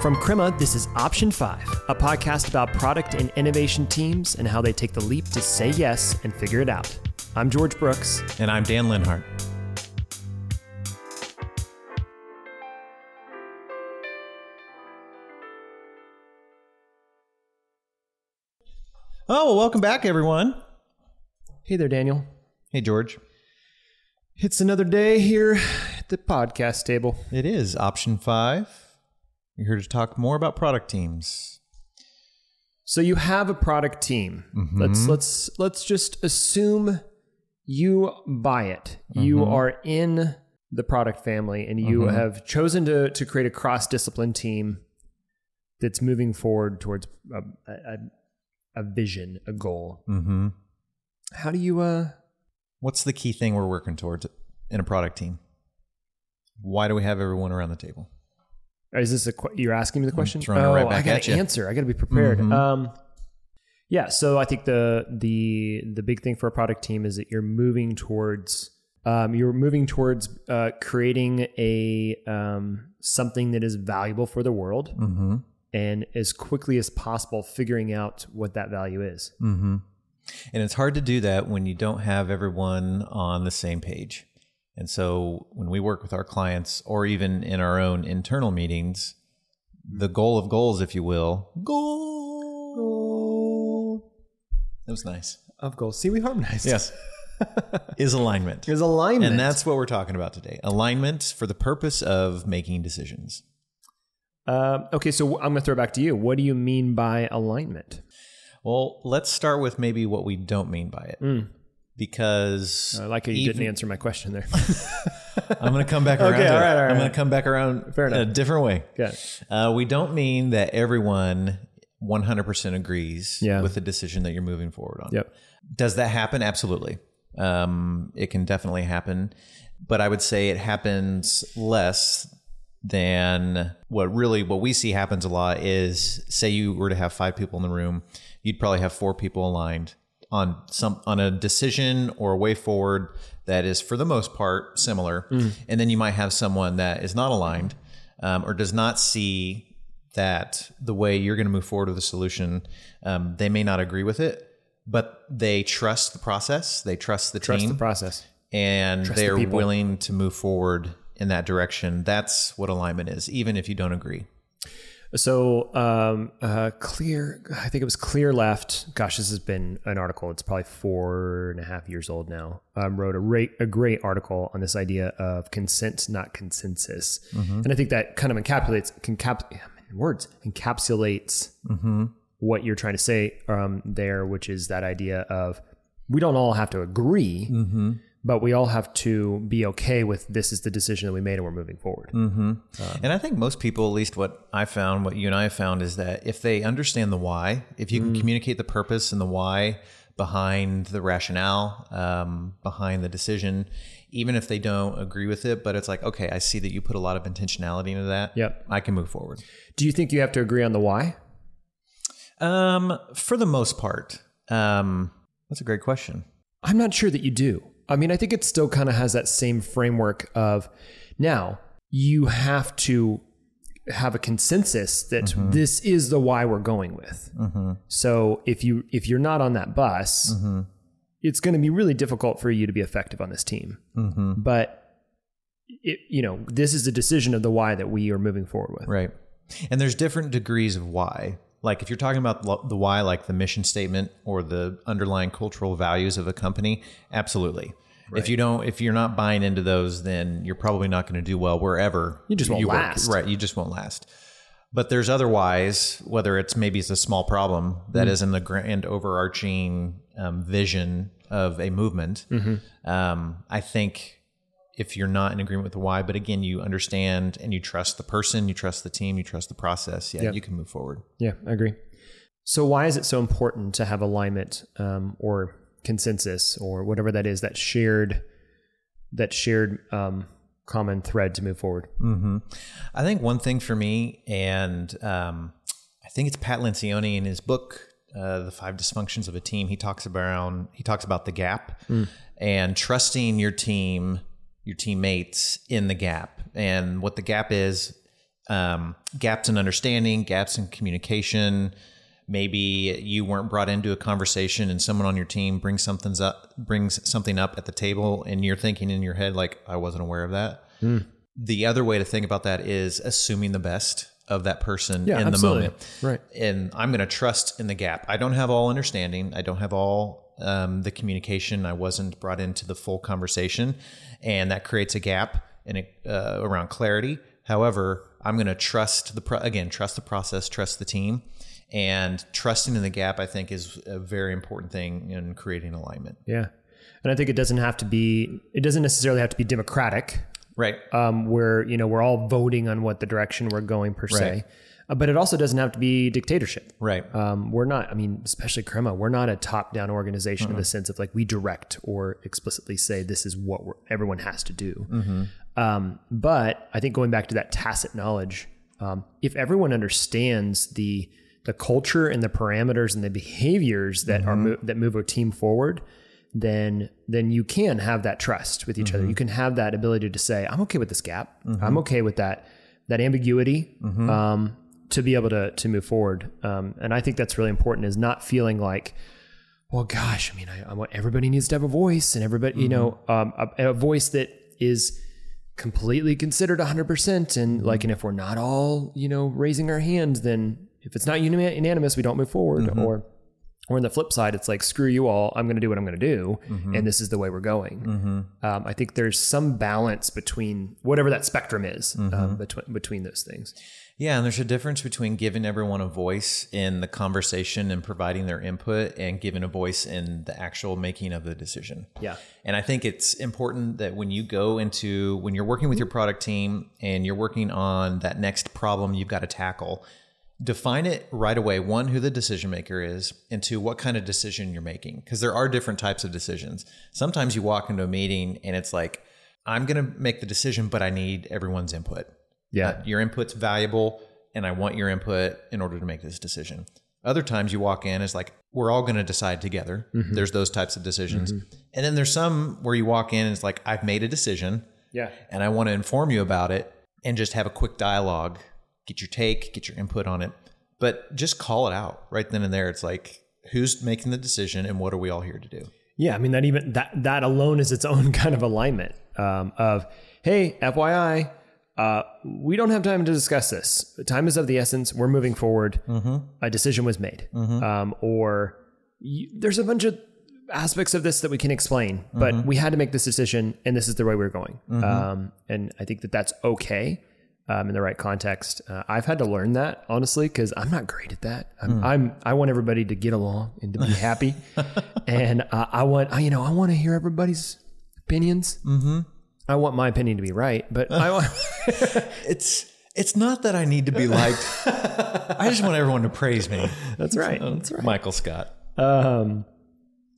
From Crema, this is Option 5, a podcast about product and innovation teams and how they take the leap to say yes and figure it out. I'm George Brooks. And I'm Dan Linhart. Oh, well, welcome back, everyone. Hey there, Daniel. Hey, George. It's another day here at the podcast table. It is option five. You're here to talk more about product teams. So you have a product team. Let's let's let's just assume you buy it. You are in the product family and you have chosen to to create a cross-discipline team that's moving forward towards a, a, a vision, a goal. Mm-hmm. How do you uh What's the key thing we're working towards in a product team? Why do we have everyone around the table? Is this a you're asking me the question? throwing it oh, right I got to answer. I got to be prepared. Mhm. Um yeah, so I think the the the big thing for a product team is that you're moving towards um, you're moving towards uh, creating a um, something that is valuable for the world, Mm-hmm. and as quickly as possible, figuring out what that value is. Mm-hmm. And it's hard to do that when you don't have everyone on the same page. And so when we work with our clients or even in our own internal meetings, the goal of goals, if you will, goal. That was nice. Of goals, see, we harmonized. Yes. is alignment. is alignment, And that's what we're talking about today. Alignment for the purpose of making decisions. Um, okay. So I'm going to throw it back to you. What do you mean by alignment? Well, let's start with maybe what we don't mean by it. Because I like how you even- didn't answer my question there. I'm going to come back around. Okay, to all it. I'm right. going to come back around Fair enough. a different way. Good. Uh, we don't mean that everyone 100% agrees Yeah. with the decision that you're moving forward on. Yep. Does that happen? Absolutely. Um, it can definitely happen, but I would say it happens less than what really what we see happens a lot is say you were to have five people in the room, you'd probably have four people aligned on some on a decision or a way forward that is for the most part similar, and then you might have someone that is not aligned um, or does not see that the way you're going to move forward with a solution, um, they may not agree with it, but they trust the process, they trust the team. Trust team, the process. and the they're people. willing to move forward in that direction. That's what alignment is, even if you don't agree. So um, uh, clear, I think it was Clear Left. Gosh, this has been an article. It's probably four and a half years old now. Um, wrote a, ra- a great article on this idea of consent, not consensus, and I think that kind of encapsulates words encapsulates what you're trying to say um, there, which is that idea of we don't all have to agree, but we all have to be okay with this is the decision that we made and we're moving forward. and I think most people, at least what I found, what you and I have found, is that if they understand the why, if you can communicate the purpose and the why behind the rationale, um, behind the decision, even if they don't agree with it, but it's like, okay, I see that you put a lot of intentionality into that. Yep. I can move forward. Do you think you have to agree on the why? Um, for the most part, um, that's a great question. I'm not sure that you do. I mean, I think it still kind of has that same framework of now you have to have a consensus that mm-hmm. this is the why we're going with. Mm-hmm. So if you if you're not on that bus, mm-hmm. it's going to be really difficult for you to be effective on this team. But it, you know, this is a decision of the why that we are moving forward with. Right. And there's different degrees of why. Like if you're talking about the why, like the mission statement or the underlying cultural values of a company, absolutely. If you don't, if you're not buying into those, then you're probably not going to do well wherever You just won't work. last. Right. You just won't last. But there's other whys, whether it's maybe it's a small problem that Mm-hmm. isn't the grand overarching um, vision of a movement. Mm-hmm. Um, I think if you're not in agreement with the why, but again, you understand and you trust the person, you trust the team, you trust the process, yeah, Yep. you can move forward. Yeah, I agree. So why is it so important to have alignment um, or consensus or whatever that is that shared that shared um, common thread to move forward? hmm I think one thing for me, and um, I think it's Pat Lencioni in his book, uh, "The Five Dysfunctions of a Team." He talks about he talks about the gap and trusting your team, your teammates in the gap, and what the gap is. um, gaps in understanding, gaps in communication. Maybe you weren't brought into a conversation, and someone on your team brings something up, brings something up at the table, and you're thinking in your head like, "I wasn't aware of that." Hmm. The other way to think about that is assuming the best of that person Yeah, in absolutely. the moment Right. and I'm going to trust in the gap. I don't have all understanding. I don't have all um, the communication. I wasn't brought into the full conversation, and that creates a gap in it, uh, around clarity. However, I'm going to trust the pro- again, trust the process, trust the team, and trusting in the gap. I think is a very important thing in creating alignment. Yeah. And I think it doesn't have to be, it doesn't necessarily have to be democratic, Right. um, where, you know, we're all voting on what the direction we're going per se. Uh, but it also doesn't have to be dictatorship. Right. Um, we're not, I mean, especially Crema, we're not a top down organization in the sense of like we direct or explicitly say this is what we're, everyone has to do. Um, but I think going back to that tacit knowledge, um, if everyone understands the the culture and the parameters and the behaviors that are mo- that move a team forward, then then you can have that trust with each other. You can have that ability to say, "I'm okay with this gap. I'm okay with that that ambiguity." Um, to be able to to move forward, um, and I think that's really important. Is not feeling like, well, gosh, I mean, I, I want everybody needs to have a voice, and everybody, you know, um, a, a voice that is completely considered 100%. And like, and if we're not all, you know, raising our hands, then if it's not unanimous, we don't move forward. Or, or on the flip side, it's like, screw you all, I'm going to do what I'm going to do. And this is the way we're going. Um, I think there's some balance between whatever that spectrum is um, between, between those things. Yeah, and there's a difference between giving everyone a voice in the conversation and providing their input and giving a voice in the actual making of the decision. Yeah. And I think it's important that when you go into when you're working with your product team and you're working on that next problem you've got to tackle, define it right away. One, who the decision maker is, and two, what kind of decision you're making. Because there are different types of decisions. Sometimes you walk into a meeting and it's like, I'm going to make the decision, but I need everyone's input. Yeah. Uh, your input's valuable, and I want your input in order to make this decision. Other times you walk in, it's like, we're all going to decide together. There's those types of decisions. And then there's some where you walk in and it's like, I've made a decision Yeah. and I want to inform you about it and just have a quick dialogue, get your take, get your input on it. But just call it out right then and there. It's like, who's making the decision and what are we all here to do? Yeah, I mean that even that that alone is its own kind of alignment um, of hey, FYI, uh, we don't have time to discuss this. Time is of the essence. We're moving forward. A decision was made, um, or you, there's a bunch of aspects of this that we can explain, but we had to make this decision, and this is the way we're going. Um, and I think that that's okay. Um, in the right context, uh, I've had to learn that honestly because I'm not great at that. I'm, I'm I want everybody to get along and to be happy, and uh, I want I, you know I want to hear everybody's opinions. Mm-hmm. I want my opinion to be right, but I want It's it's not that I need to be liked. I just want everyone to praise me. that's right. That's right. Michael Scott. Um,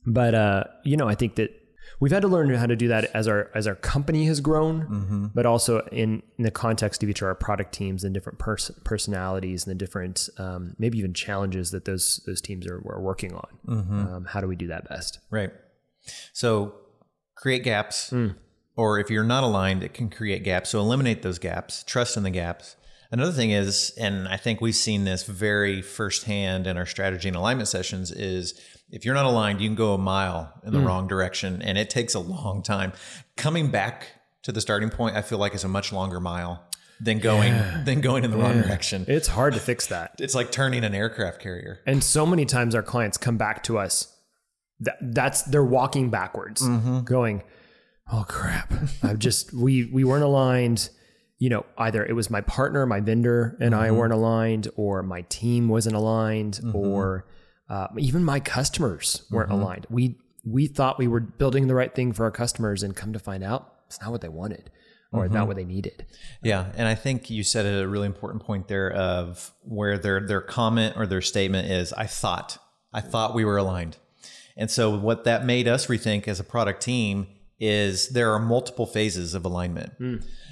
but uh, you know, I think that we've had to learn how to do that as our as our company has grown, but also in, in the context of each of our product teams and different pers- personalities and the different um, maybe even challenges that those those teams are, are working on. Um, how do we do that best? Right. So create gaps, or if you're not aligned, it can create gaps. So eliminate those gaps, trust in the gaps. Another thing is, and I think we've seen this very firsthand in our strategy and alignment sessions, is if you're not aligned, you can go a mile in the mm. wrong direction and it takes a long time. Coming back to the starting point, I feel like is a much longer mile than going than going in the wrong direction. It's hard to fix that. It's like turning an aircraft carrier. And so many times our clients come back to us. That, that's they're walking backwards, mm-hmm. going, "Oh crap! I've just we we weren't aligned." You know, either it was my partner, my vendor, and I mm-hmm. weren't aligned, or my team wasn't aligned, mm-hmm. or uh, even my customers weren't mm-hmm. aligned. We we thought we were building the right thing for our customers, and come to find out, it's not what they wanted, or not what they needed. Yeah, and I think you said a really important point there of where their their comment or their statement is I thought I thought we were aligned. And so what that made us rethink as a product team is there are multiple phases of alignment.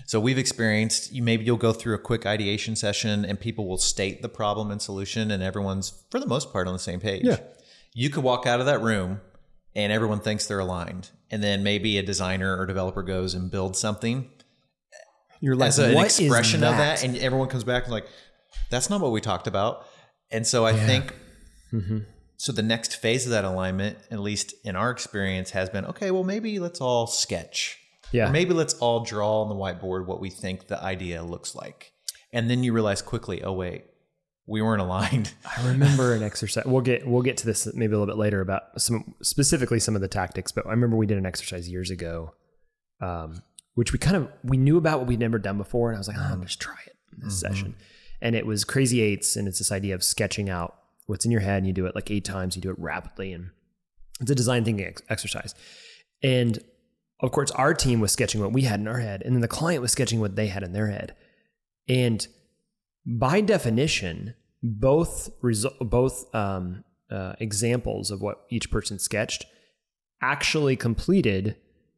So we've experienced you maybe you'll go through a quick ideation session and people will state the problem and solution and everyone's for the most part on the same page. Yeah. You could walk out of that room and everyone thinks they're aligned. And then maybe a designer or developer goes and builds something You're like, as an "What is expression of that?" that, and everyone comes back and like, that's not what we talked about. And so I think Mm-hmm. So. The next phase of that alignment, at least in our experience, has been okay. Well, maybe let's all sketch. Yeah. Or maybe let's all draw on the whiteboard what we think the idea looks like, and then you realize quickly, oh wait, we weren't aligned. I remember an exercise. We'll get we'll get to this maybe a little bit later about some specifically some of the tactics. But I remember we did an exercise years ago, um, which we kind of we knew about what we'd never done before, and I was like, oh, I'm just try it in this session. And it was crazy eights, and it's this idea of sketching out what's in your head, and you do it like eight times. You do it rapidly, and it's a design thinking ex- exercise. And of course, our team was sketching what we had in our head, and then the client was sketching what they had in their head. And by definition, both result, both um, uh, examples of what each person sketched actually completed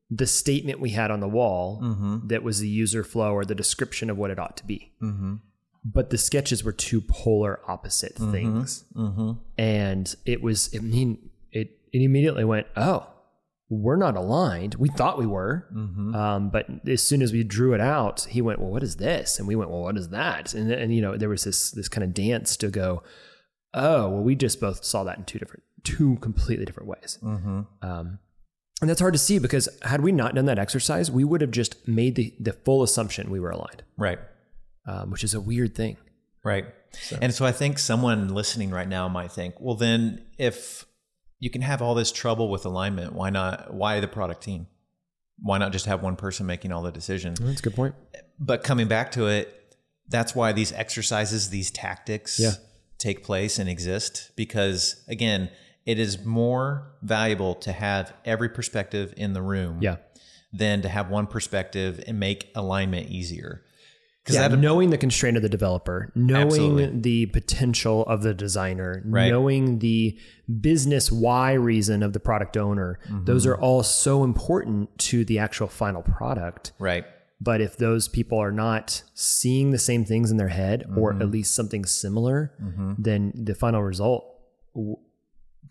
the statement we had on the wall that was the user flow or the description of what it ought to be. But the sketches were two polar opposite things, and it was. I mean, it it immediately went, oh, we're not aligned. We thought we were, um, but as soon as we drew it out, he went, "Well, what is this?" And we went, "Well, what is that?" And and you know, there was this this kind of dance to go, "Oh, well, we just both saw that in two different, two completely different ways." Um, and that's hard to see because had we not done that exercise, we would have just made the the full assumption we were aligned, right. Um, which is a weird thing. Right. And so I think someone listening right now might think, well, then if you can have all this trouble with alignment, why not? Why the product team? Why not just have one person making all the decisions? That's a good point. But coming back to it, that's why these exercises, these tactics Yeah. take place and exist because, again, it is more valuable to have every perspective in the room Yeah. than to have one perspective and make alignment easier. Because Yeah, that knowing the constraint of the developer, knowing Absolutely. the potential of the designer, Right. knowing the business why reason of the product owner, Mm-hmm. those are all so important to the actual final product. right. But if those people are not seeing the same things in their head, or Mm-hmm. at least something similar, then the final result w-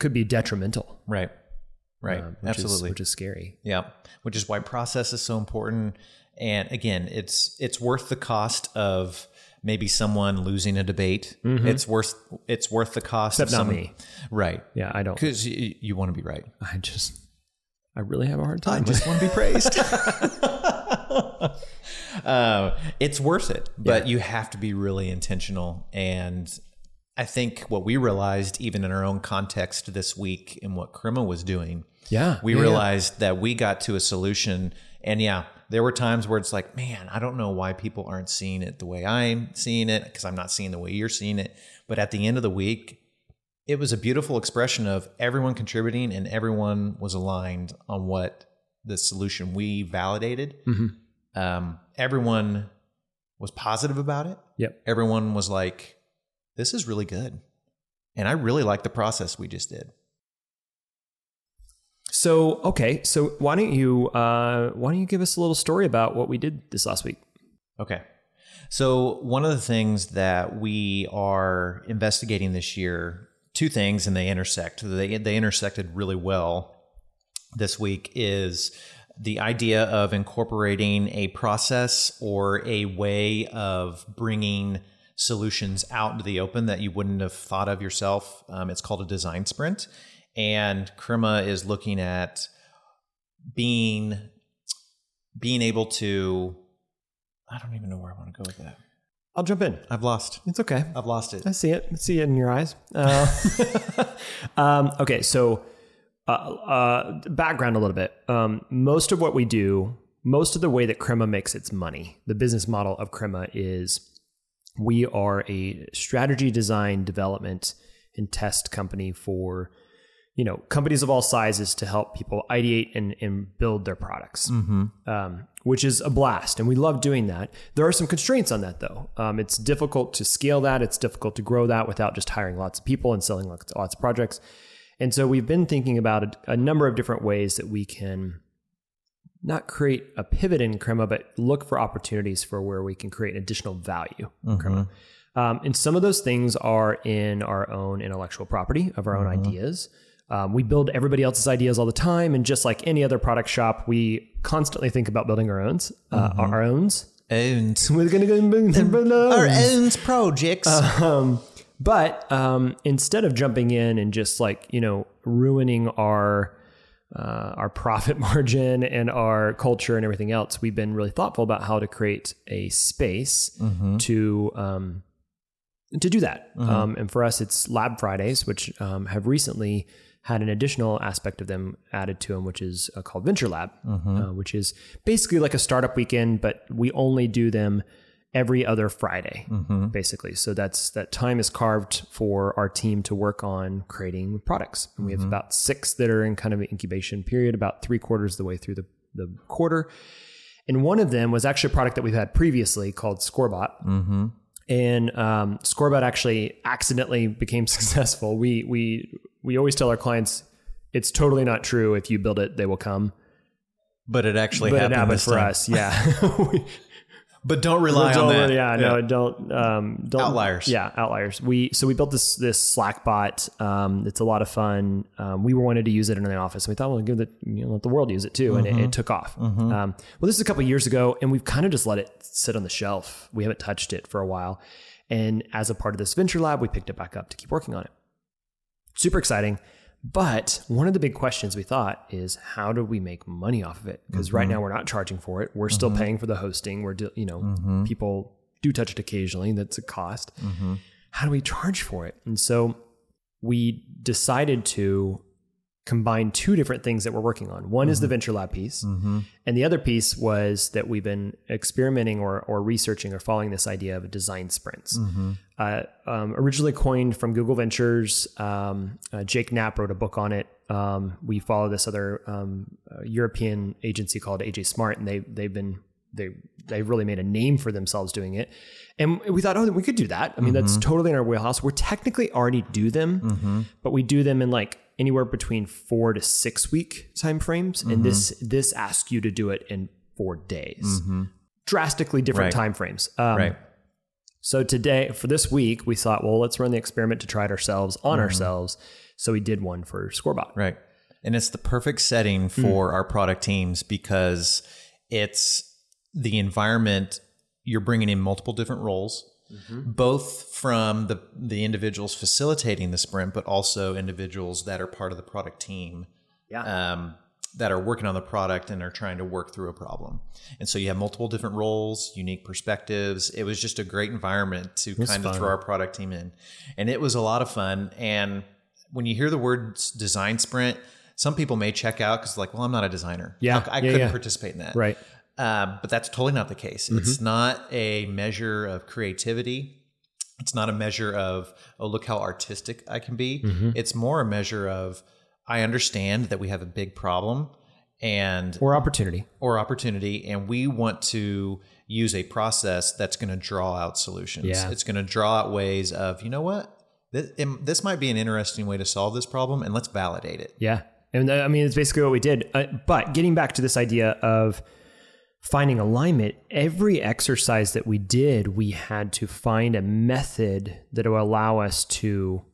could be detrimental. Right. Right. um, which Absolutely. is, which is scary. Yeah, which is why process is so important. And again, it's it's worth the cost of maybe someone losing a debate. It's worth it's worth the cost Mm-hmm. Except of not some, me. right? Yeah, I don't. Because you, you want to be right. I just, I really have a hard time. I just want to be praised. uh, it's worth it, but you have to be really intentional. And I think what we realized, even in our own context this week, and what Crema was doing, yeah, we yeah, yeah. realized that we got to a solution. And yeah, there were times where it's like, man, I don't know why people aren't seeing it the way I'm seeing it because I'm not seeing the way you're seeing it. But at the end of the week, it was a beautiful expression of everyone contributing and everyone was aligned on what the solution we validated. Mm-hmm. Um, everyone was positive about it. Yep. Everyone was like, this is really good. And I really like the process we just did. So okay, so why don't you uh, why don't you give us a little story about what we did this last week? Okay. So, one of the things that we are investigating this year, two things, and they intersect. They, they intersected really well this week is the idea of incorporating a process or a way of bringing solutions out into the open that you wouldn't have thought of yourself. Um, it's called a design sprint. And Crema is looking at being being able to I don't even know where I want to go with that. I'll jump in. I've lost. It's okay. I've lost it. I see it. I see it in your eyes. Uh, um, okay, so uh, uh, background a little bit. Um, most of what we do, most of the way that Crema makes its money, the business model of Crema is we are a strategy design development and test company for you know companies of all sizes to help people ideate and, and build their products um, which is a blast and we love doing that. There are some constraints on that though. Um, it's difficult to scale that. It's difficult to grow that without just hiring lots of people and selling lots, lots of projects. And so we've been thinking about a, a number of different ways that we can not create a pivot in Crema, but look for opportunities for where we can create additional value in Crema. Um, and some of those things are in our own intellectual property of our own ideas. Um, we build everybody else's ideas all the time, and just like any other product shop, we constantly think about building our own, uh, our owns. Owned. We're gonna go Our own projects. Um, but um, instead of jumping in and just like you know ruining our uh, our profit margin and our culture and everything else, we've been really thoughtful about how to create a space to um, to do that. Um, and for us, it's Lab Fridays, which um, have recently had an additional aspect of them added to them, which is uh, called Venture Lab, uh, which is basically like a startup weekend, but we only do them every other Friday, basically. So that's that time is carved for our team to work on creating products. And we have about six that are in kind of an incubation period, about three quarters of the way through the, the quarter. And one of them was actually a product that we've had previously called Scorebot. And um, Scorebot actually accidentally became successful. We we we always tell our clients it's totally not true. If you build it, they will come. but it actually But it happened, happened this for time. us, yeah. We- But don't rely on don't- that. Yeah, no, don't um, don't Outliers. Yeah, outliers. We so we built this this Slack bot. Um, it's a lot of fun. Um, we wanted to use it in the office, and we thought, well, give the you know let the world use it too, and it, Mm-hmm. it took off. Um, well, this is a couple years ago, and we've kind of just let it sit on the shelf. We haven't touched it for a while, and as a part of this venture lab, we picked it back up to keep working on it. Super exciting. But one of the big questions we thought is how do we make money off of it? Because right mm-hmm. now we're not charging for it. We're still mm-hmm. paying for the hosting. We're, you know, mm-hmm. people do touch it occasionally. That's a cost. How do we charge for it? And so we decided to combine two different things that we're working on. One is the Venture Lab piece, and the other piece was that we've been experimenting or, or researching or following this idea of design sprints. Uh, um, originally coined from Google Ventures, um, uh, Jake Knapp wrote a book on it. Um, we follow this other um, uh, European agency called AJ Smart, and they they've been they they really made a name for themselves doing it. And we thought, oh, we could do that. I mean, that's totally in our wheelhouse. We're technically already do them, but we do them in like anywhere between four to six week time frames. And mm-hmm. this this asks you to do it in four days. Mm-hmm. Drastically different Right. time frames. Um, Right. so today, for this week, we thought, well, let's run the experiment to try it ourselves on mm-hmm. ourselves. So we did one for Scorebot. Right. And it's the perfect setting hmm. for our product teams because it's the environment you're bringing in multiple different roles, both from the the individuals facilitating the sprint, but also individuals that are part of the product team. Yeah. Um, that are working on the product and are trying to work through a problem. And so you have multiple different roles, unique perspectives. It was just a great environment to kind of throw our product team in. And it was a lot of fun. And when you hear the word design sprint, some people may check out because like, well, I'm not a designer. Yeah. I, I Yeah, couldn't yeah. participate in that. Right. Um, but that's totally not the case. It's not a measure of creativity. It's not a measure of, oh, look how artistic I can be. It's more a measure of, I understand that we have a big problem and Or opportunity. or opportunity, and we want to use a process that's going to draw out solutions. Yeah. It's going to draw out ways of, you know what, this, this might be an interesting way to solve this problem, and let's validate it. Yeah. And uh, I mean, it's basically what we did. Uh, but getting back to this idea of finding alignment, every exercise that we did, we had to find a method that will allow us to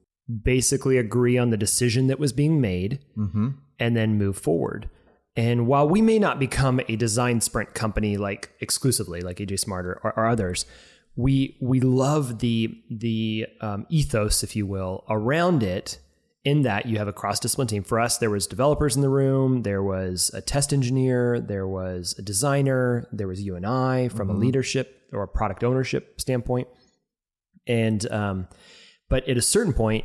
basically agree on the decision that was being made and then move forward. And while we may not become a design sprint company like exclusively like AJ Smart or, or others, we we love the the um, ethos, if you will, around it. In that you have a cross discipline team. For us, there was developers in the room, there was a test engineer, there was a designer, there was you and I from a mm-hmm. leadership or a product ownership standpoint. And um, but at a certain point,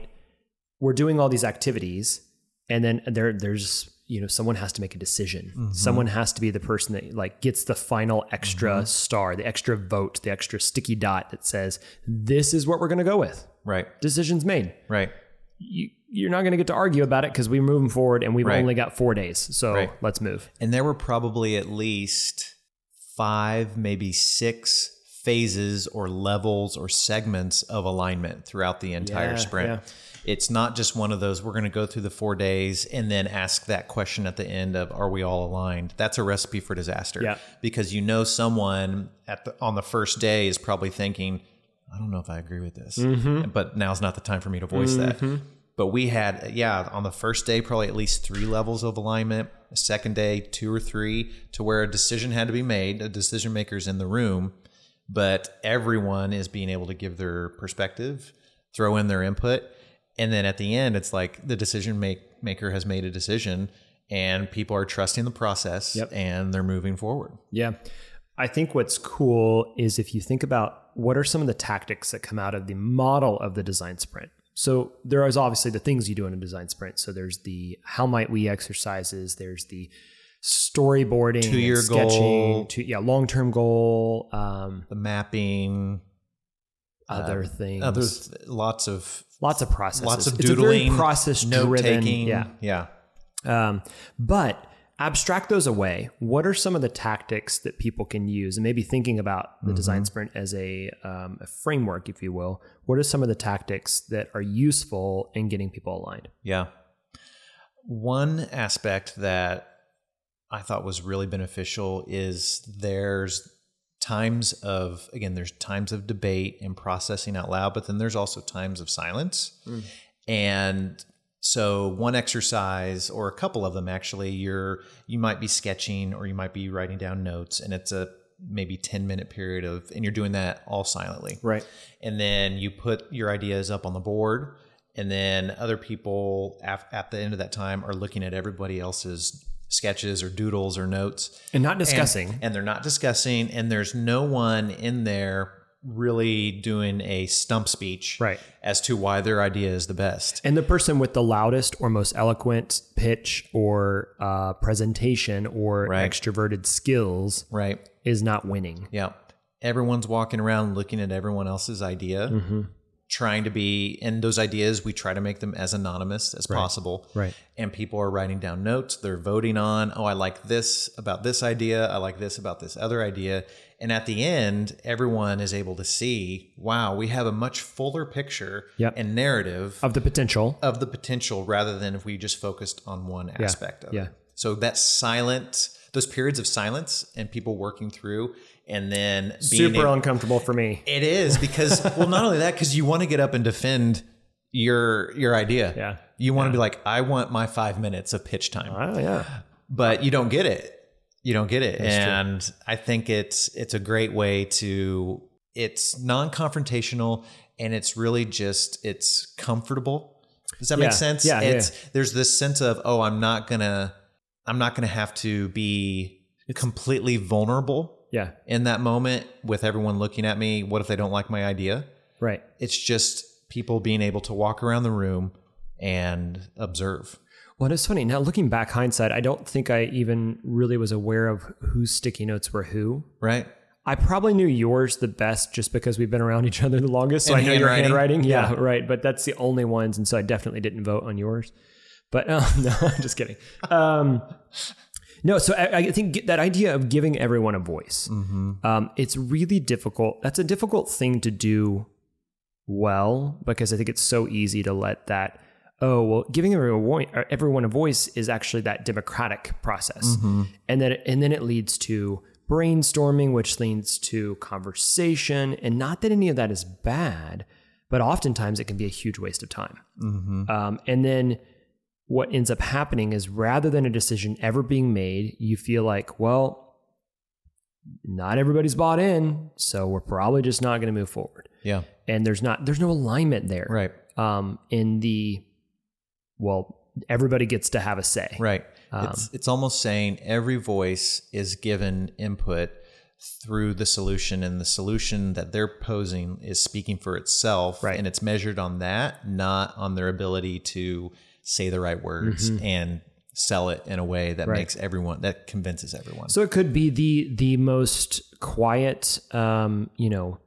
we're doing all these activities, and then there there's you know someone has to make a decision. Mm-hmm. Someone has to be the person that like gets the final extra mm-hmm. star, the extra vote, the extra sticky dot that says this is what we're going to go with. Right. Decisions made. Right. You, you're not going to get to argue about it because we're moving forward and we've Right. only got four days. So Right. let's move. And there were probably at least five, maybe six phases or levels or segments of alignment throughout the entire Yeah, sprint. yeah. It's not just one of those, we're going to go through the four days and then ask that question at the end of, are we all aligned? That's a recipe for disaster. Yeah. Because you know someone at the, on the first day is probably thinking, I don't know if I agree with this, Mm-hmm. but now's not the time for me to voice that. But we had, yeah, on the first day, probably at least three levels of alignment. The second day, two or three, to where a decision had to be made. A decision maker's in the room, but everyone is being able to give their perspective, throw in their input, and then at the end, it's like the decision make, maker has made a decision, and people are trusting the process, Yep. and they're moving forward. Yeah. I think what's cool is if you think about what are some of the tactics that come out of the model of the design sprint. So there is obviously the things you do in a design sprint. So there's the how might we exercises, there's the storyboarding, Two-year sketching, goal. two, yeah, long term goal, um, The mapping, other things, uh, there's lots of lots of processes, lots of doodling, process driven, yeah. yeah. Um, but abstract those away. What are some of the tactics that people can use? And maybe thinking about the Mm-hmm. design sprint as a, um, a framework, if you will. What are some of the tactics that are useful in getting people aligned? Yeah. One aspect that I thought was really beneficial is there's times of, again, there's times of debate and processing out loud, but then there's also times of silence. And so one exercise or a couple of them actually, you're you might be sketching or you might be writing down notes and it's a maybe 10 minute period of and you're doing that all silently Right. and then you put your ideas up on the board and then other people af- at the end of that time are looking at everybody else's sketches or doodles or notes And not and- discussing. and, they're not discussing and there's no one in there really doing a stump speech Right. as to why their idea is the best And the person with the loudest or most eloquent pitch or uh, presentation or Right. extroverted skills right is not winning. yeah everyone's walking around looking at everyone else's idea Mm-hmm. trying to be and those ideas we try to make them as anonymous as possible Right. and people are writing down notes they're voting on oh i like this about this idea i like this about this other idea and at the end everyone is able to see wow we have a much fuller picture Yep. and narrative Of the potential. of the potential rather than if we just focused on one aspect of yeah. it so that silent those periods of silence and people working through and then being Super able- uncomfortable for me. it is because well not only that because you want to get up and defend your your idea Yeah. you want to be like i want my five minutes of pitch time Oh, yeah. but you don't get it. You don't get it. and I think it's it's a great way to it's non-confrontational and it's really just it's comfortable. Does that Yeah. make sense? Yeah, yeah. It's there's this sense of, oh, I'm not gonna I'm not gonna have to be completely vulnerable Yeah. in that moment with everyone looking at me. What if they don't like my idea? Right. It's just people being able to walk around the room and observe. Well, it's funny. Now, looking back, hindsight, I don't think I even really was aware of whose sticky notes were who. Right? I probably knew yours the best just because we've been around each other the longest. So And I know your handwriting. Yeah, Yeah. right. But that's the only ones. And so I definitely didn't vote on yours. But um, no, I'm just kidding. Um, no, so I, I think that idea of giving everyone a voice, um, it's really difficult. That's a difficult thing to do well because I think it's so easy to let that. Oh well, giving everyone a, voice, everyone a voice is actually that democratic process, and then and then it leads to brainstorming, which leads to conversation, and not that any of that is bad, but oftentimes it can be a huge waste of time. Um, and then what ends up happening is rather than a decision ever being made, you feel like, well, not everybody's bought in, so we're probably just not going to move forward. Yeah. And there's not there's no alignment there. Right. Um, in the well, everybody gets to have a say. Right. Um, it's it's almost saying every voice is given input through the solution and the solution that they're posing is speaking for itself Right. and it's measured on that not on their ability to say the right words and sell it in a way that Mm-hmm. Right. makes everyone that convinces everyone So it could be the the most quiet, um, you know,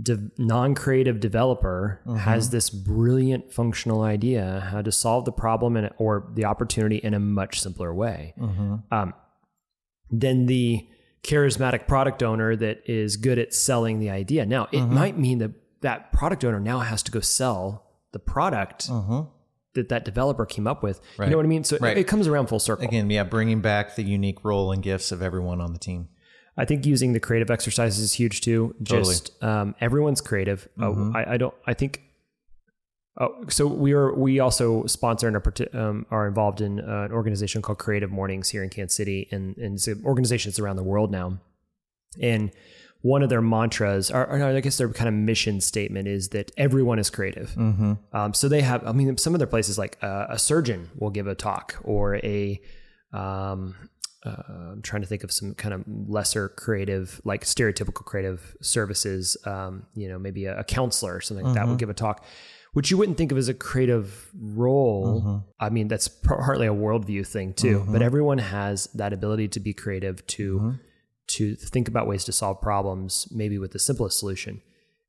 de- non-creative developer Mm-hmm. has this brilliant functional idea how to solve the problem and or the opportunity in a much simpler way. Mm-hmm. Um, than the charismatic product owner that is good at selling the idea. Now, it Mm-hmm. might mean that that product owner now has to go sell the product Mhm. that that developer came up with. You know what I mean? So it- it comes around full circle. again yeah bringing back the unique role and gifts of everyone on the team I think using the creative exercises is huge too. Totally. Just um, everyone's creative. Uh, Mhm. I, I don't. I think Oh, so we are we also sponsor and are, um, are involved in uh, an organization called Creative Mornings here in Kansas City, and and it's an organization that's around the world now. And one of their mantras, or, or I guess their kind of mission statement, is that everyone is creative. Um, so they have, I mean, some of their places like uh, a surgeon will give a talk, or a um, uh, I'm trying to think of some kind of lesser creative, like stereotypical creative services. Um, you know, maybe a, a counselor or something like that would mm-hmm. give a talk, which you wouldn't think of as a creative role. Mm-hmm. I mean, that's partly a worldview thing too. Mm-hmm. But everyone has that ability to be creative, to to think about ways to solve problems, maybe with the simplest solution.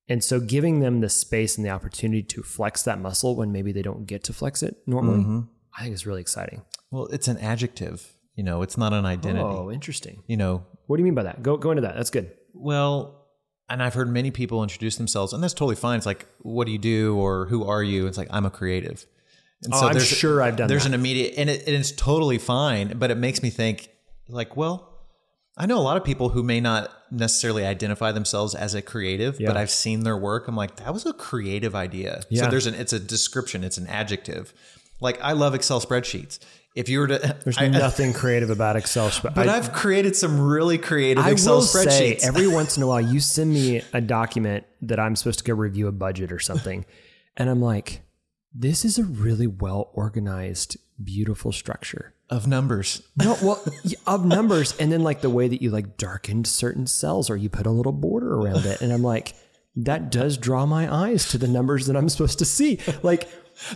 And so, giving them the space and the opportunity to flex that muscle when maybe they don't get to flex it normally, I think is really exciting. Well, it's an adjective. You know, it's not an identity. Oh, interesting. You know, What do you mean by that? Go go into that. That's good. well, and I've heard many people introduce themselves, and that's totally fine. It's like, what do you do, or who are you? It's like, I'm a creative. And Oh, I'm sure I've done There's that. an immediate, and, it, and it's totally fine, but it makes me think, like, well, I know a lot of people who may not necessarily identify themselves as a creative, but I've seen their work. I'm like, that was a creative idea. Yeah. So there's an, it's a description, it's an adjective. Like, I love Excel spreadsheets. If you were to, There's I- nothing creative about Excel. sp- but I, I've created some really creative I Excel will say spreadsheets. every once in a while you send me a document that I'm supposed to go review a budget or something, and I'm like, this is a really well organized, beautiful structure. of numbers. No, well, of numbers, and then like the way that you like darkened certain cells or you put a little border around it, and I'm like, that does draw my eyes to the numbers that I'm supposed to see. Like,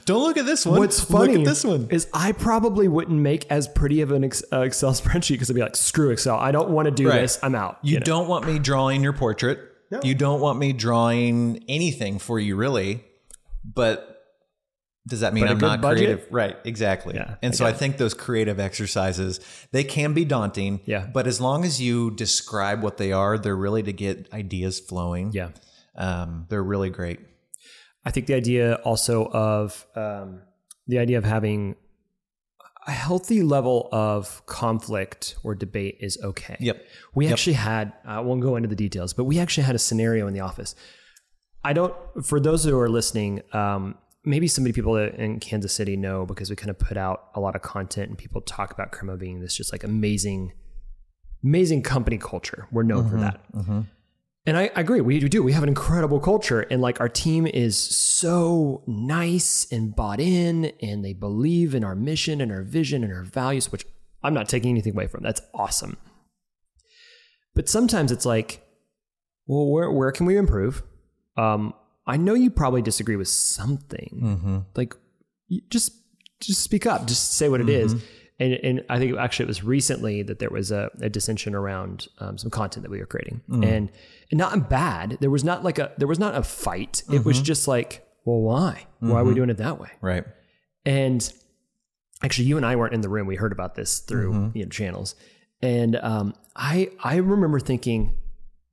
Don't look at this one. what's funny Look at this one. is I probably wouldn't make as pretty of an uh, Excel spreadsheet because I'd be like, screw Excel, I don't want to do Right. this, I'm out. You, know? don't want me drawing your portrait. You don't want me drawing anything for you, really. But does that mean But a I'm not budget? creative? Right, exactly. Yeah, and I so I get think those creative exercises they can be daunting. Yeah. But as long as you describe what they are, they're really to get ideas flowing. Yeah. Um, they're really great. I think the idea also of um, the idea of having a healthy level of conflict or debate is okay. Yep. We actually had, I won't go into the details, but we actually had a scenario in the office. I don't, for those who are listening, um, maybe some of people in Kansas City know because we kind of put out a lot of content and people talk about Crema being this just like amazing, amazing company culture. We're known for that. And I, I agree. We do. We have an incredible culture, and like our team is so nice and bought in, and they believe in our mission and our vision and our values, which I'm not taking anything away from. That's awesome. But sometimes it's like, well, where where can we improve? Um, I know you probably disagree with something. Like, just just speak up. Just say what it is. And, and I think actually it was recently that there was a, a dissension around um, some content that we were creating, and and not bad. There was not like a there was not a fight. It was just like, well, why? Why are we doing it that way? Right. And actually, you and I weren't in the room. We heard about this through you know, channels, and um, I I remember thinking,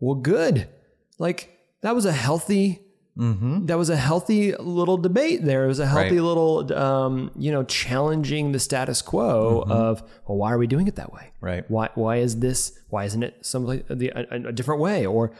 well, good, like that was a healthy. Mm-hmm. That was a healthy little debate. There it was a healthy Right. little, um, you know, challenging the status quo mm-hmm. of, well, why are we doing it that way? Right. Why why is this? Why isn't it some like the a, a different way? Or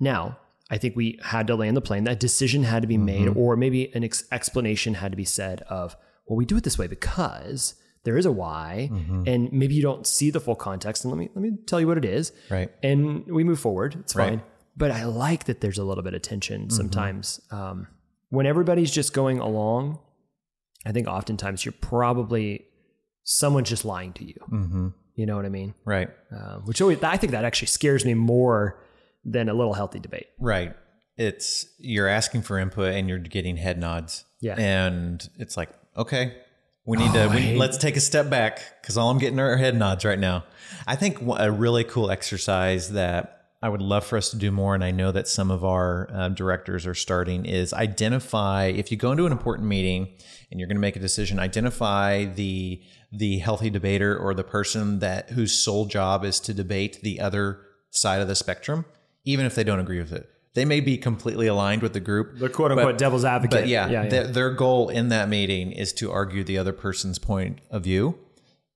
now, I think we had to land the plane. That decision had to be made, mm-hmm. or maybe an ex- explanation had to be said of, well, we do it this way because there is a why, and maybe you don't see the full context. And let me let me tell you what it is, Right. and we move forward. It's Right. fine. But I like that there's a little bit of tension sometimes. Um, when everybody's just going along, I think oftentimes you're probably someone's just lying to you. Mm-hmm. You know what I mean? Right. Uh, which always, I think that actually scares me more than a little healthy debate. Right. It's you're asking for input and you're getting head nods. Yeah. And it's like, okay, we need to we, let's take a step back because all I'm getting are head nods right now. I think a really cool exercise that I would love for us to do more, and I know that some of our um, directors are starting, is identify if you go into an important meeting and you're going to make a decision, identify the the healthy debater or the person that whose sole job is to debate the other side of the spectrum, even if they don't agree with it. They may be completely aligned with the group. The quote unquote devil's advocate. But yeah, yeah, yeah. Their, their goal in that meeting is to argue the other person's point of view,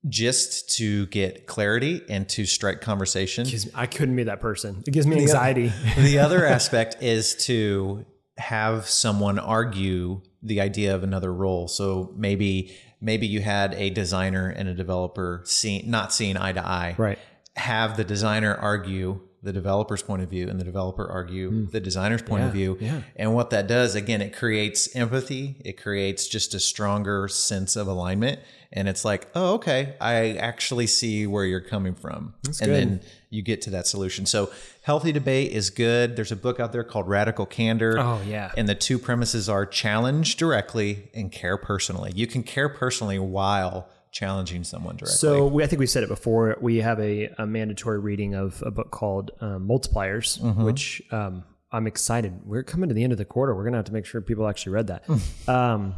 just to get clarity and to strike conversation. I couldn't be that person. It gives me anxiety. the other aspect is to have someone argue the idea of another role. So maybe maybe you had a designer and a developer seeing not seeing eye to eye. Right. Have the designer argue the developer's point of view and the developer argue the designer's point of Hmm. View. yeah. And what that does, again, it creates empathy. It creates just a stronger sense of alignment. And it's like, oh, okay, I actually see where you're coming from. and good. then you get to that solution. So healthy debate is good. There's a book out there called Radical Candor. Oh, yeah. And the two premises are challenge directly and care personally. You can care personally while challenging someone directly. So we, I think we said it before. We have a, a mandatory reading of a book called um, Multipliers, Mm-hmm. which um, I'm excited. We're coming to the end of the quarter. We're gonna have to make sure people actually read that. um,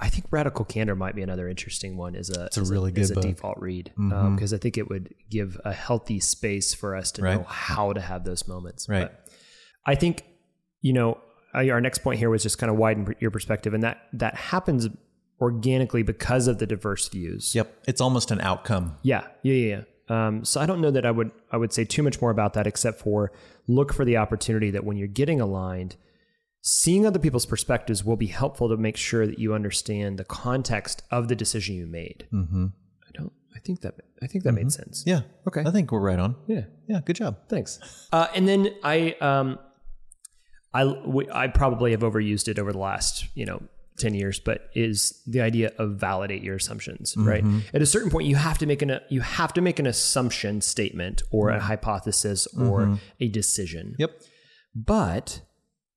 I think Radical Candor might be another interesting one. Is a it's a really good as a book. Mm-hmm. default read because I think it would give a healthy space for us to know how to have those moments. Right. But I think you know I- our next point here was just kind of widen your perspective, and that that happens organically because of the diverse views. yep, it's almost an outcome. Yeah, yeah, yeah. yeah. Um, so I don't know that I would I would say too much more about that, except for look for the opportunity that when you're getting aligned, seeing other people's perspectives will be helpful to make sure that you understand the context of the decision you made. Mm-hmm. I don't. I think that I think that made sense. Yeah. Okay. I think we're right on. Yeah. Yeah. Good job. Thanks. Uh, and then I, um, I, we, I probably have overused it over the last, you know, 10 years, but is the idea of validate your assumptions, right? At a certain point, you have to make an, you have to make an assumption statement or a hypothesis or a decision. Yep. But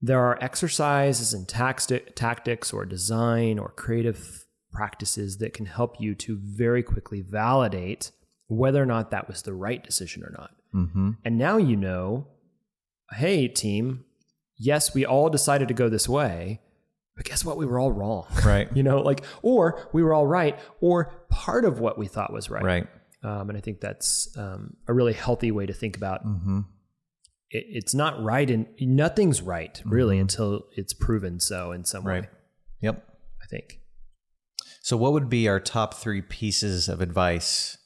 there are exercises and taxti- tactics or design or creative practices that can help you to very quickly validate whether or not that was the right decision or not. Mm-hmm. And now you know, hey, team, yes, we all decided to go this way, but guess what? We were all wrong. Right. you know, like, or we were all right, or part of what we thought was right. Right. Um, and I think that's um, a really healthy way to think about Mm-hmm. It, it's not right and nothing's right really until it's proven so in some Right. way, Yep. I think. So, what would be our top three pieces of advice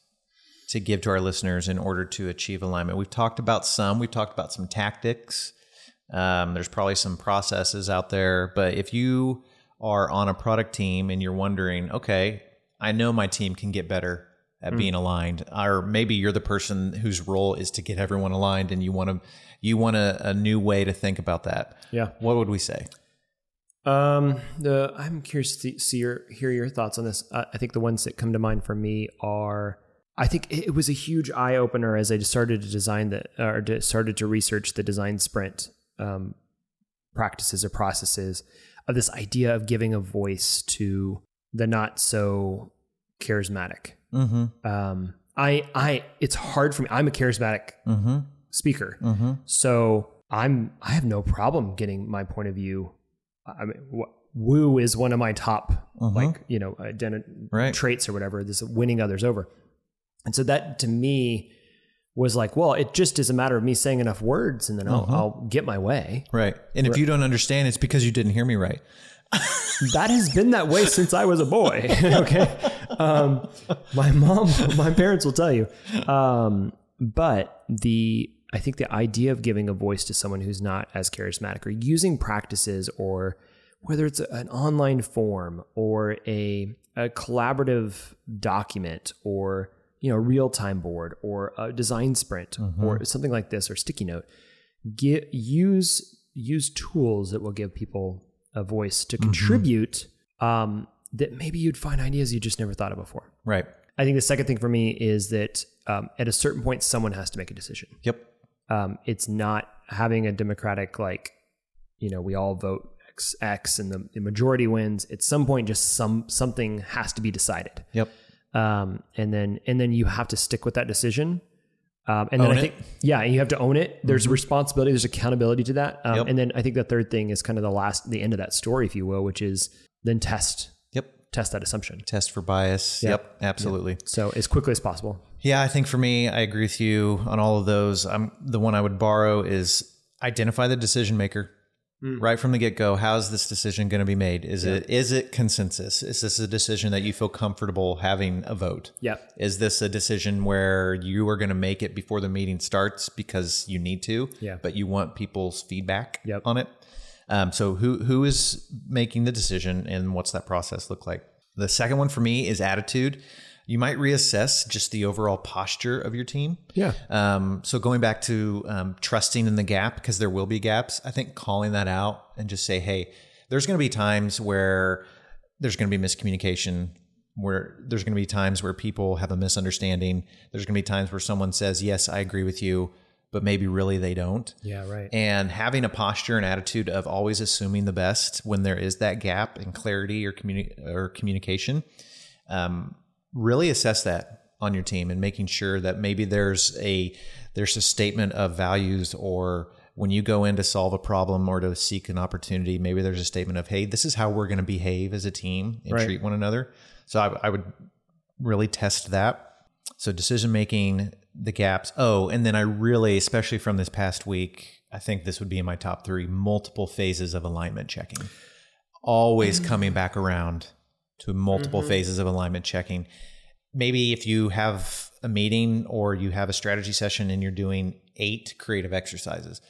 to give to our listeners in order to achieve alignment? We've talked about some. We've talked about some tactics. Um, there's probably some processes out there, but if you are on a product team and you're wondering, okay, I know my team can get better at being aligned, or maybe you're the person whose role is to get everyone aligned, and you want to you want a, a new way to think about that. Yeah. What would we say? Um, the I'm curious to see your hear your thoughts on this. Uh, I think the ones that come to mind for me are I think it, was a huge eye opener as I started to design the or to, started to research the design sprint um, practices or processes of this idea of giving a voice to the not so charismatic. Mm-hmm. Um, I I it's hard for me. I'm a charismatic Mm-hmm. speaker. Mm-hmm. So I'm I have no problem getting my point of view. I mean, wh- woo is one of my top like you know identi- Right. traits or whatever. This winning others over, and so that to me was like, well, it just is a matter of me saying enough words, and then I'll, I'll get my way. Right. And if you don't understand, it's because you didn't hear me right. That has been that way since I was a boy. okay. Um, my mom, my parents will tell you. Um, but the, I think the idea of giving a voice to someone who's not as charismatic or using practices or whether it's an online form or a, a collaborative document or, you know, real time board or a design sprint or something like this or sticky note, get, use, use tools that will give people a voice to contribute um, that maybe you'd find ideas you just never thought of before. Right. I think the second thing for me is that um, at a certain point, someone has to make a decision. Yep. Um, it's not having a democratic, like, you know, we all vote X, X and the, the majority wins. At some point, just some something has to be decided. Yep. Um, and then and then you have to stick with that decision. Um, and then Own I it. think, yeah, you have to own it. There's responsibility, there's accountability to that. Um, Yep. And then I think the third thing is kind of the last, the end of that story, if you will, which is then test, Yep. test that assumption. Test for bias. Yep. Absolutely. So as quickly as possible. Yeah, I think for me, I agree with you on all of those. I'm the one I would borrow is identify the decision maker right from the get go. How's this decision going to be made? Is it is it consensus? Is this a decision that you feel comfortable having a vote? Yep. Is this a decision where you are going to make it before the meeting starts because you need to? Yeah. But you want people's feedback Yep. on it. Um, so who who is making the decision, and what's that process look like? The second one for me is attitude. You might reassess just the overall posture of your team. Yeah. Um, so going back to um, trusting in the gap because there will be gaps. I think calling that out and just say, hey, there's going to be times where there's going to be miscommunication. Where there's going to be times where people have a misunderstanding. There's going to be times where someone says, "Yes, I agree with you," but maybe really they don't. Yeah, right. And having a posture and attitude of always assuming the best when there is that gap in clarity or communi- or communication, um, really assess that on your team and making sure that maybe there's a there's a statement of values or when you go in to solve a problem or to seek an opportunity, maybe there's a statement of, "Hey, this is how we're going to behave as a team and Right. treat one another." So I, I would really test that. So decision making, the gaps. Oh, and then I really, especially from this past week, I think this would be in my top three: multiple phases of alignment checking. Always mm. coming back around to multiple phases of alignment checking. Maybe if you have a meeting or you have a strategy session and you're doing eight creative exercises,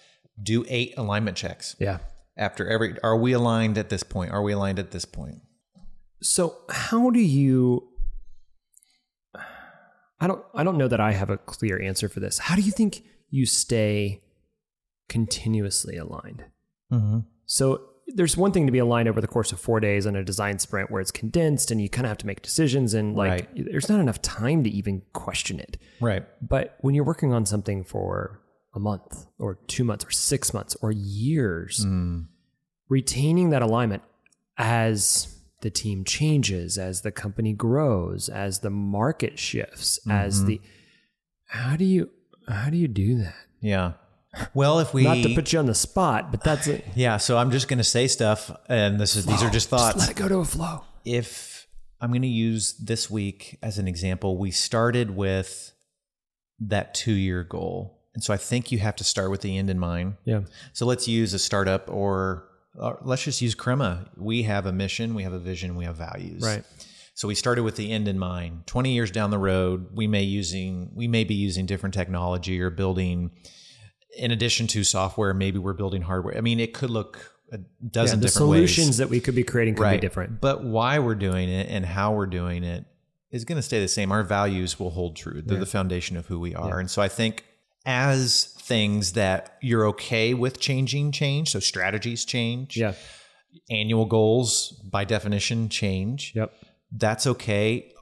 do eight alignment checks Yeah. after every. Are we aligned at this point? Are we aligned at this point? So how do you I don't I don't know that I have a clear answer for this. How do you think you stay continuously aligned? Mm-hmm. So there's one thing to be aligned over the course of 4 days on a design sprint where it's condensed and you kind of have to make decisions and like Right. there's not enough time to even question it. Right. But when you're working on something for a month or 2 months or 6 months or years, hmm. retaining that alignment as the team changes, as the company grows, as the market shifts, as mm-hmm. the how do you how do you do that? Yeah. Well, if we Not to put you on the spot, but that's it. Yeah, so I'm just going to say stuff, and this is these are just thoughts. Just let it go to a flow. if I'm going to use this week as an example, we started with that two year goal, and so I think you have to start with the end in mind. Yeah. So let's use a startup, or, or let's just use Crema. We have a mission, we have a vision, we have values. Right. So we started with the end in mind. 20 years down the road, we may using we may be using different technology or building in addition to software, maybe we're building hardware. I mean, it could look a dozen the different solutions ways. that we could be creating could be different. But why we're doing it and how we're doing it is going to stay the same. Our values will hold true. They're the foundation of who we are. And so I think as things that you're okay with changing change, so strategies change, Yeah. annual goals by definition change Yep. that's okay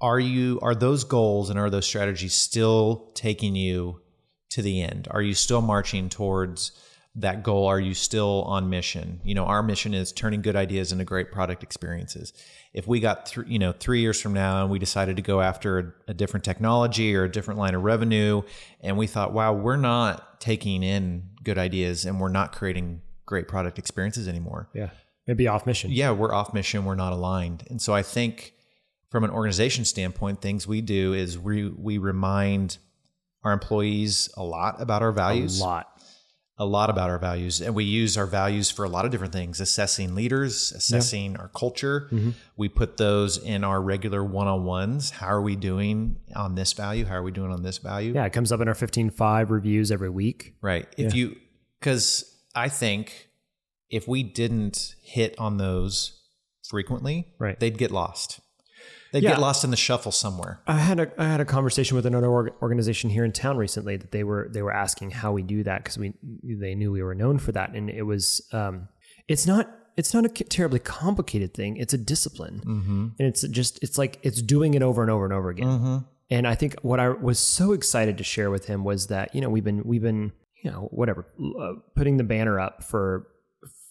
are you are those goals and are those strategies still taking you to the end are you still marching towards that goal are you still on mission you know our mission is turning good ideas into great product experiences if we got three you know three years from now and we decided to go after a, a different technology or a different line of revenue and we thought wow we're not taking in good ideas and we're not creating great product experiences anymore Yeah. Maybe off mission. yeah, we're off mission, we're not aligned. And so I think from an organization standpoint, things we do is we we remind our employees a lot about our values. A lot. a lot about our values, and we use our values for a lot of different things, assessing leaders, assessing our culture. Mm-hmm. We put those in our regular one-on-ones. How are we doing on this value? How are we doing on this value? Yeah, it comes up in our 15Five reviews every week. Right. If you, because I think if we didn't hit on those frequently, Right. they'd get lost. They'd Yeah. get lost in the shuffle somewhere. I had a I had a conversation with another org- organization here in town recently that they were they were asking how we do that because we they knew we were known for that. And it was um it's not it's not a terribly complicated thing. It's a discipline. And it's just it's like it's doing it over and over and over again. And I think what I was so excited to share with him was that you know we've been we've been you know whatever uh, putting the banner up for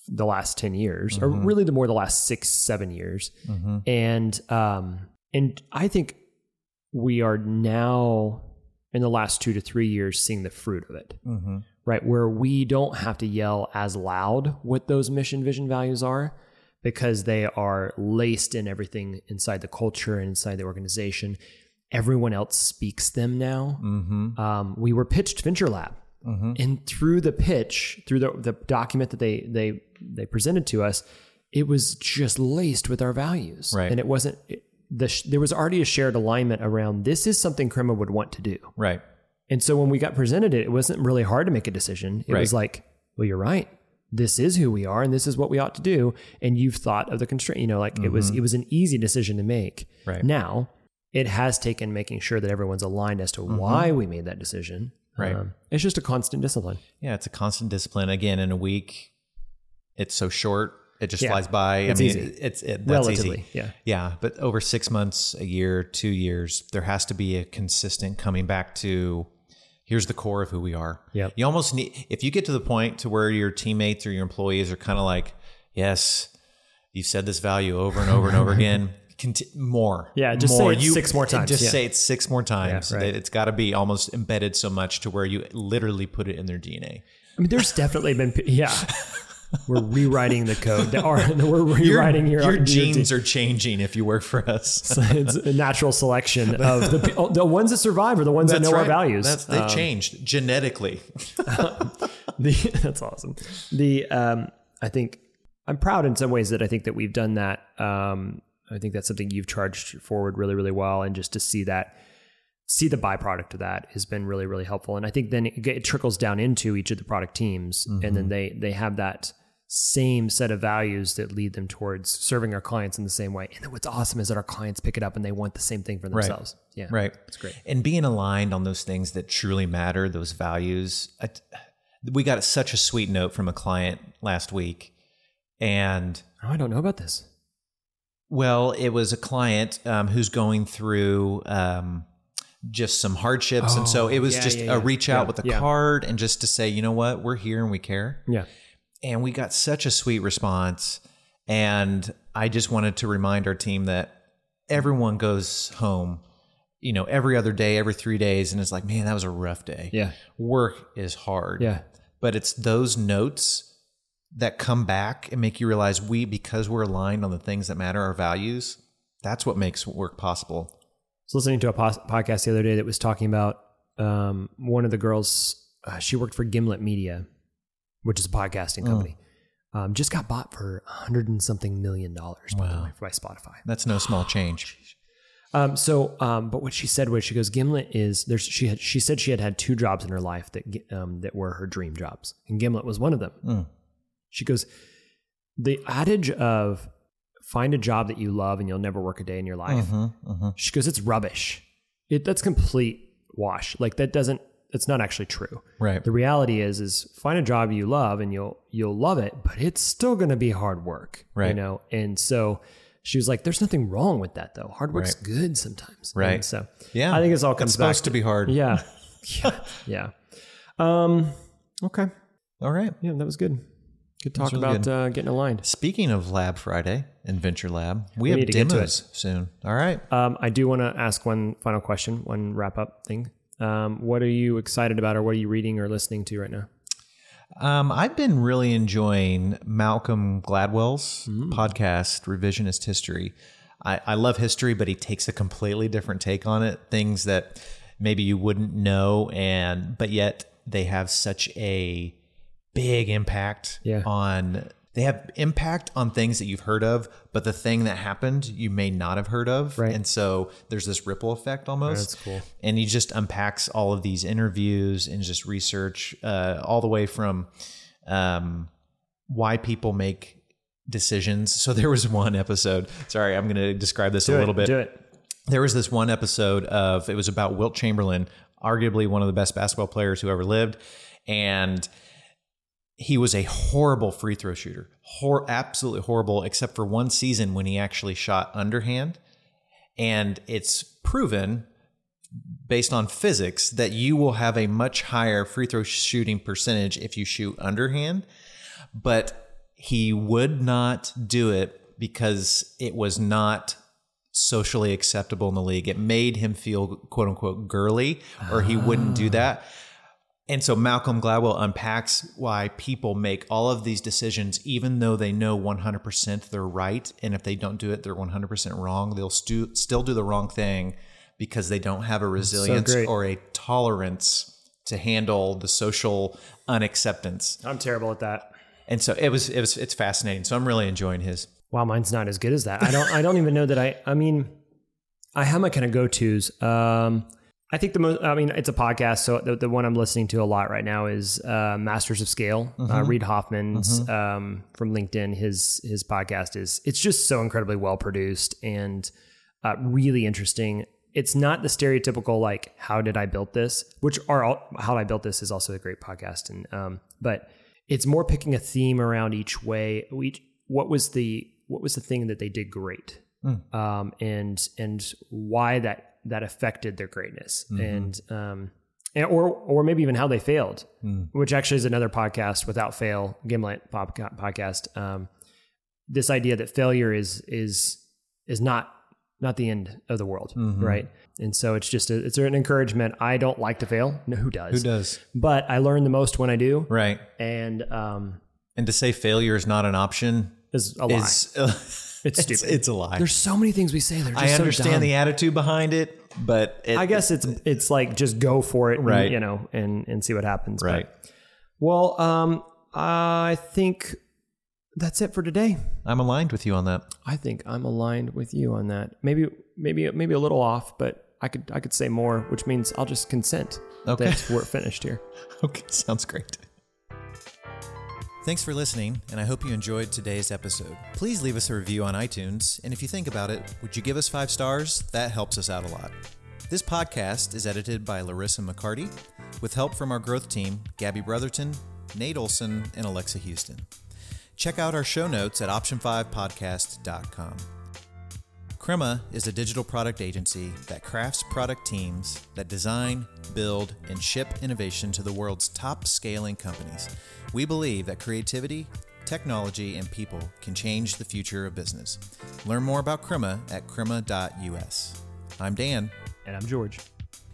the last 10 years or really the more the last six seven years. And um and i think we are now in the last two to three years seeing the fruit of it. Mm-hmm. Right where we don't have to yell as loud what those mission vision values are because they are laced in everything inside the culture and inside the organization. Everyone else speaks them now. Mm-hmm. Um, we were pitched venture lab. Mm-hmm. And through the pitch through the, the document that they they they presented to us it was just laced with our values. Right. and it wasn't it, the sh- there was already a shared alignment around this is something Crema would want to do. Right. and so when we got presented it it wasn't really hard to make a decision. It was like well you're right. This is who we are and this is what we ought to do. And you've thought of the constraint you know like it was it was an easy decision to make. Right. now it has taken making sure that everyone's aligned as to why we made that decision. Right. Um, it's just a constant discipline. Yeah, it's a constant discipline. Again, in a week, it's so short; it just Yeah. flies by. It's I mean, easy. it's it, relatively easy. yeah Yeah, but over six months, a year, two years, there has to be a consistent coming back to here's the core of who we are. Yeah. You almost need if you get to the point to where your teammates or your employees are kind of like, yes, you've said this value over and over and over again. Conti- more, Yeah, just say more. it six more times, Just yeah. say it six more times. Yeah, right. It's got to be almost embedded so much to where you literally put it in their DNA. i mean there's definitely been yeah we're rewriting the code The- we're rewriting your, your your genes are changing if you work for us. it's a natural selection of the the ones that survive are the ones that know our values That's, they've Um, changed genetically. the, that's awesome. The um, I think I'm proud in some ways that I think that we've done that. Um, I think that's something you've charged forward really, really well, and just to see that, see the byproduct of that has been really, really helpful. And I think then it, it trickles down into each of the product teams, and then they they have that same set of values that lead them towards serving our clients in the same way. And then what's awesome is that our clients pick it up and they want the same thing for themselves. Yeah, Right. It's great. And being aligned on those things that truly matter, those values. I, we got such a sweet note from a client last week. And Oh, I don't know about this. well, it was a client um, who's going through um, just some hardships. and so it was Oh, yeah, just yeah, yeah. a reach out Yeah, with a yeah. card and just to say, you know what, we're here and we care. Yeah. And we got such a sweet response and i just wanted to remind our team that everyone goes home you know every other day every three days and it's like man that was a rough day Yeah. work is hard Yeah. but it's those notes that come back and make you realize we because we're aligned on the things that matter our values that's what makes work possible I was listening to a podcast the other day that was talking about um, one of the girls. Uh, she worked for Gimlet Media, which is a podcasting company. Um, just got bought for a hundred and something million dollars by, the way, by Spotify. that's no small change Um, so, um, but what she said was, she goes, Gimlet is there's she had she said she had had two jobs in her life that um, that were her dream jobs, and Gimlet was one of them. Mm. She goes, the adage of find a job that you love and you'll never work a day in your life. Mm-hmm, She goes, it's rubbish. It that's complete wash. Like that doesn't. It's not actually true. right The reality is, is find a job you love and you'll you'll love it, but it's still going to be hard work. Right. You know, and so she was like, "There's nothing wrong with that, though. Hard work's good sometimes." Right. And so yeah I think it's all comes it's back supposed to be hard yeah, yeah, yeah. Um. Okay. all right Yeah, that was good. Good talk really about good. Uh, getting aligned. Speaking of Lab Friday and Venture Lab, we, need have to to demos soon. All right. Um, I do want to ask one final question, one wrap up thing. Um, what are you excited about, or what are you reading or listening to right now? Um, I've been really enjoying Malcolm Gladwell's Mm. podcast, Revisionist History. I, I love history, but he takes a completely different take on it. Things that maybe you wouldn't know, and but yet they have such a big impact Yeah. on. They have impact on things that you've heard of, but the thing that happened you may not have heard of, Right. and so there's this ripple effect almost That's cool. and he just unpacks all of these interviews and just research uh, all the way from um, why people make decisions. So there was one episode. Sorry, I'm going to describe this a little bit. Do it. There was this one episode of it was about Wilt Chamberlain, arguably one of the best basketball players who ever lived, and he was a horrible free throw shooter, Hor- absolutely horrible, except for one season when he actually shot underhand. And it's proven based on physics that you will have a much higher free throw shooting percentage if you shoot underhand. But he would not do it because it was not socially acceptable in the league. It made him feel quote unquote girly, or he wouldn't do ah. that. And so Malcolm Gladwell unpacks why people make all of these decisions, even though they know 100% they're right. And if they don't do it, they're 100% wrong. They'll stu- still do the wrong thing because they don't have a resilience great. or a tolerance to handle the social unacceptance. I'm terrible at that. And so it was, it was, it's fascinating. So I'm really enjoying his. Wow, mine's not as good as that. I don't. I don't even know that I. I mean, I have my kind of go tos. Um, I think the most, I mean, it's a podcast. So the, the one I'm listening to a lot right now is uh, Masters of Scale. Uh, Reid Hoffman's um, from LinkedIn. His his podcast is it's just so incredibly well produced and uh, really interesting. It's not the stereotypical like how did I build this, which are all, how I built this is also a great podcast, and um, but it's more picking a theme around each way. Each what was the what was the thing that they did great, um, and and why that that affected their greatness, and um, and, or or maybe even how they failed, which actually is another podcast. Without fail, Gimlet podcast. Um, this idea that failure is is is not not the end of the world, right? And so it's just a, it's an encouragement. I don't like to fail. No, who does? Who does? But I learn the most when I do, Right. and um, And to say failure is not an option is a lie. is It's it's, stupid. it's a lie. There's so many things we say. They're just I understand dumb. the attitude behind it, but it, I guess it's it's like just go for it, and, Right. you know, and and see what happens. But- right. well, um, I think that's it for today. I'm aligned with you on that. I think I'm aligned with you on that. Maybe maybe maybe a little off, but I could I could say more, which means I'll just consent Okay. that we're finished here. Okay, sounds great. Thanks for listening, and I hope you enjoyed today's episode. Please leave us a review on iTunes, and if you think about it, would you give us five stars? That helps us out a lot. This podcast is edited by Larissa McCarty, with help from our growth team, Gabby Brotherton, Nate Olson, and Alexa Houston. Check out our show notes at option5podcast.com. Crema is a digital product agency that crafts product teams that design, build, and ship innovation to the world's top scaling companies. We believe that creativity, technology, and people can change the future of business. Learn more about Crema at crema.us. I'm Dan, And I'm George.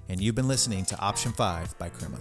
and you've been listening to Option 5 by Crema.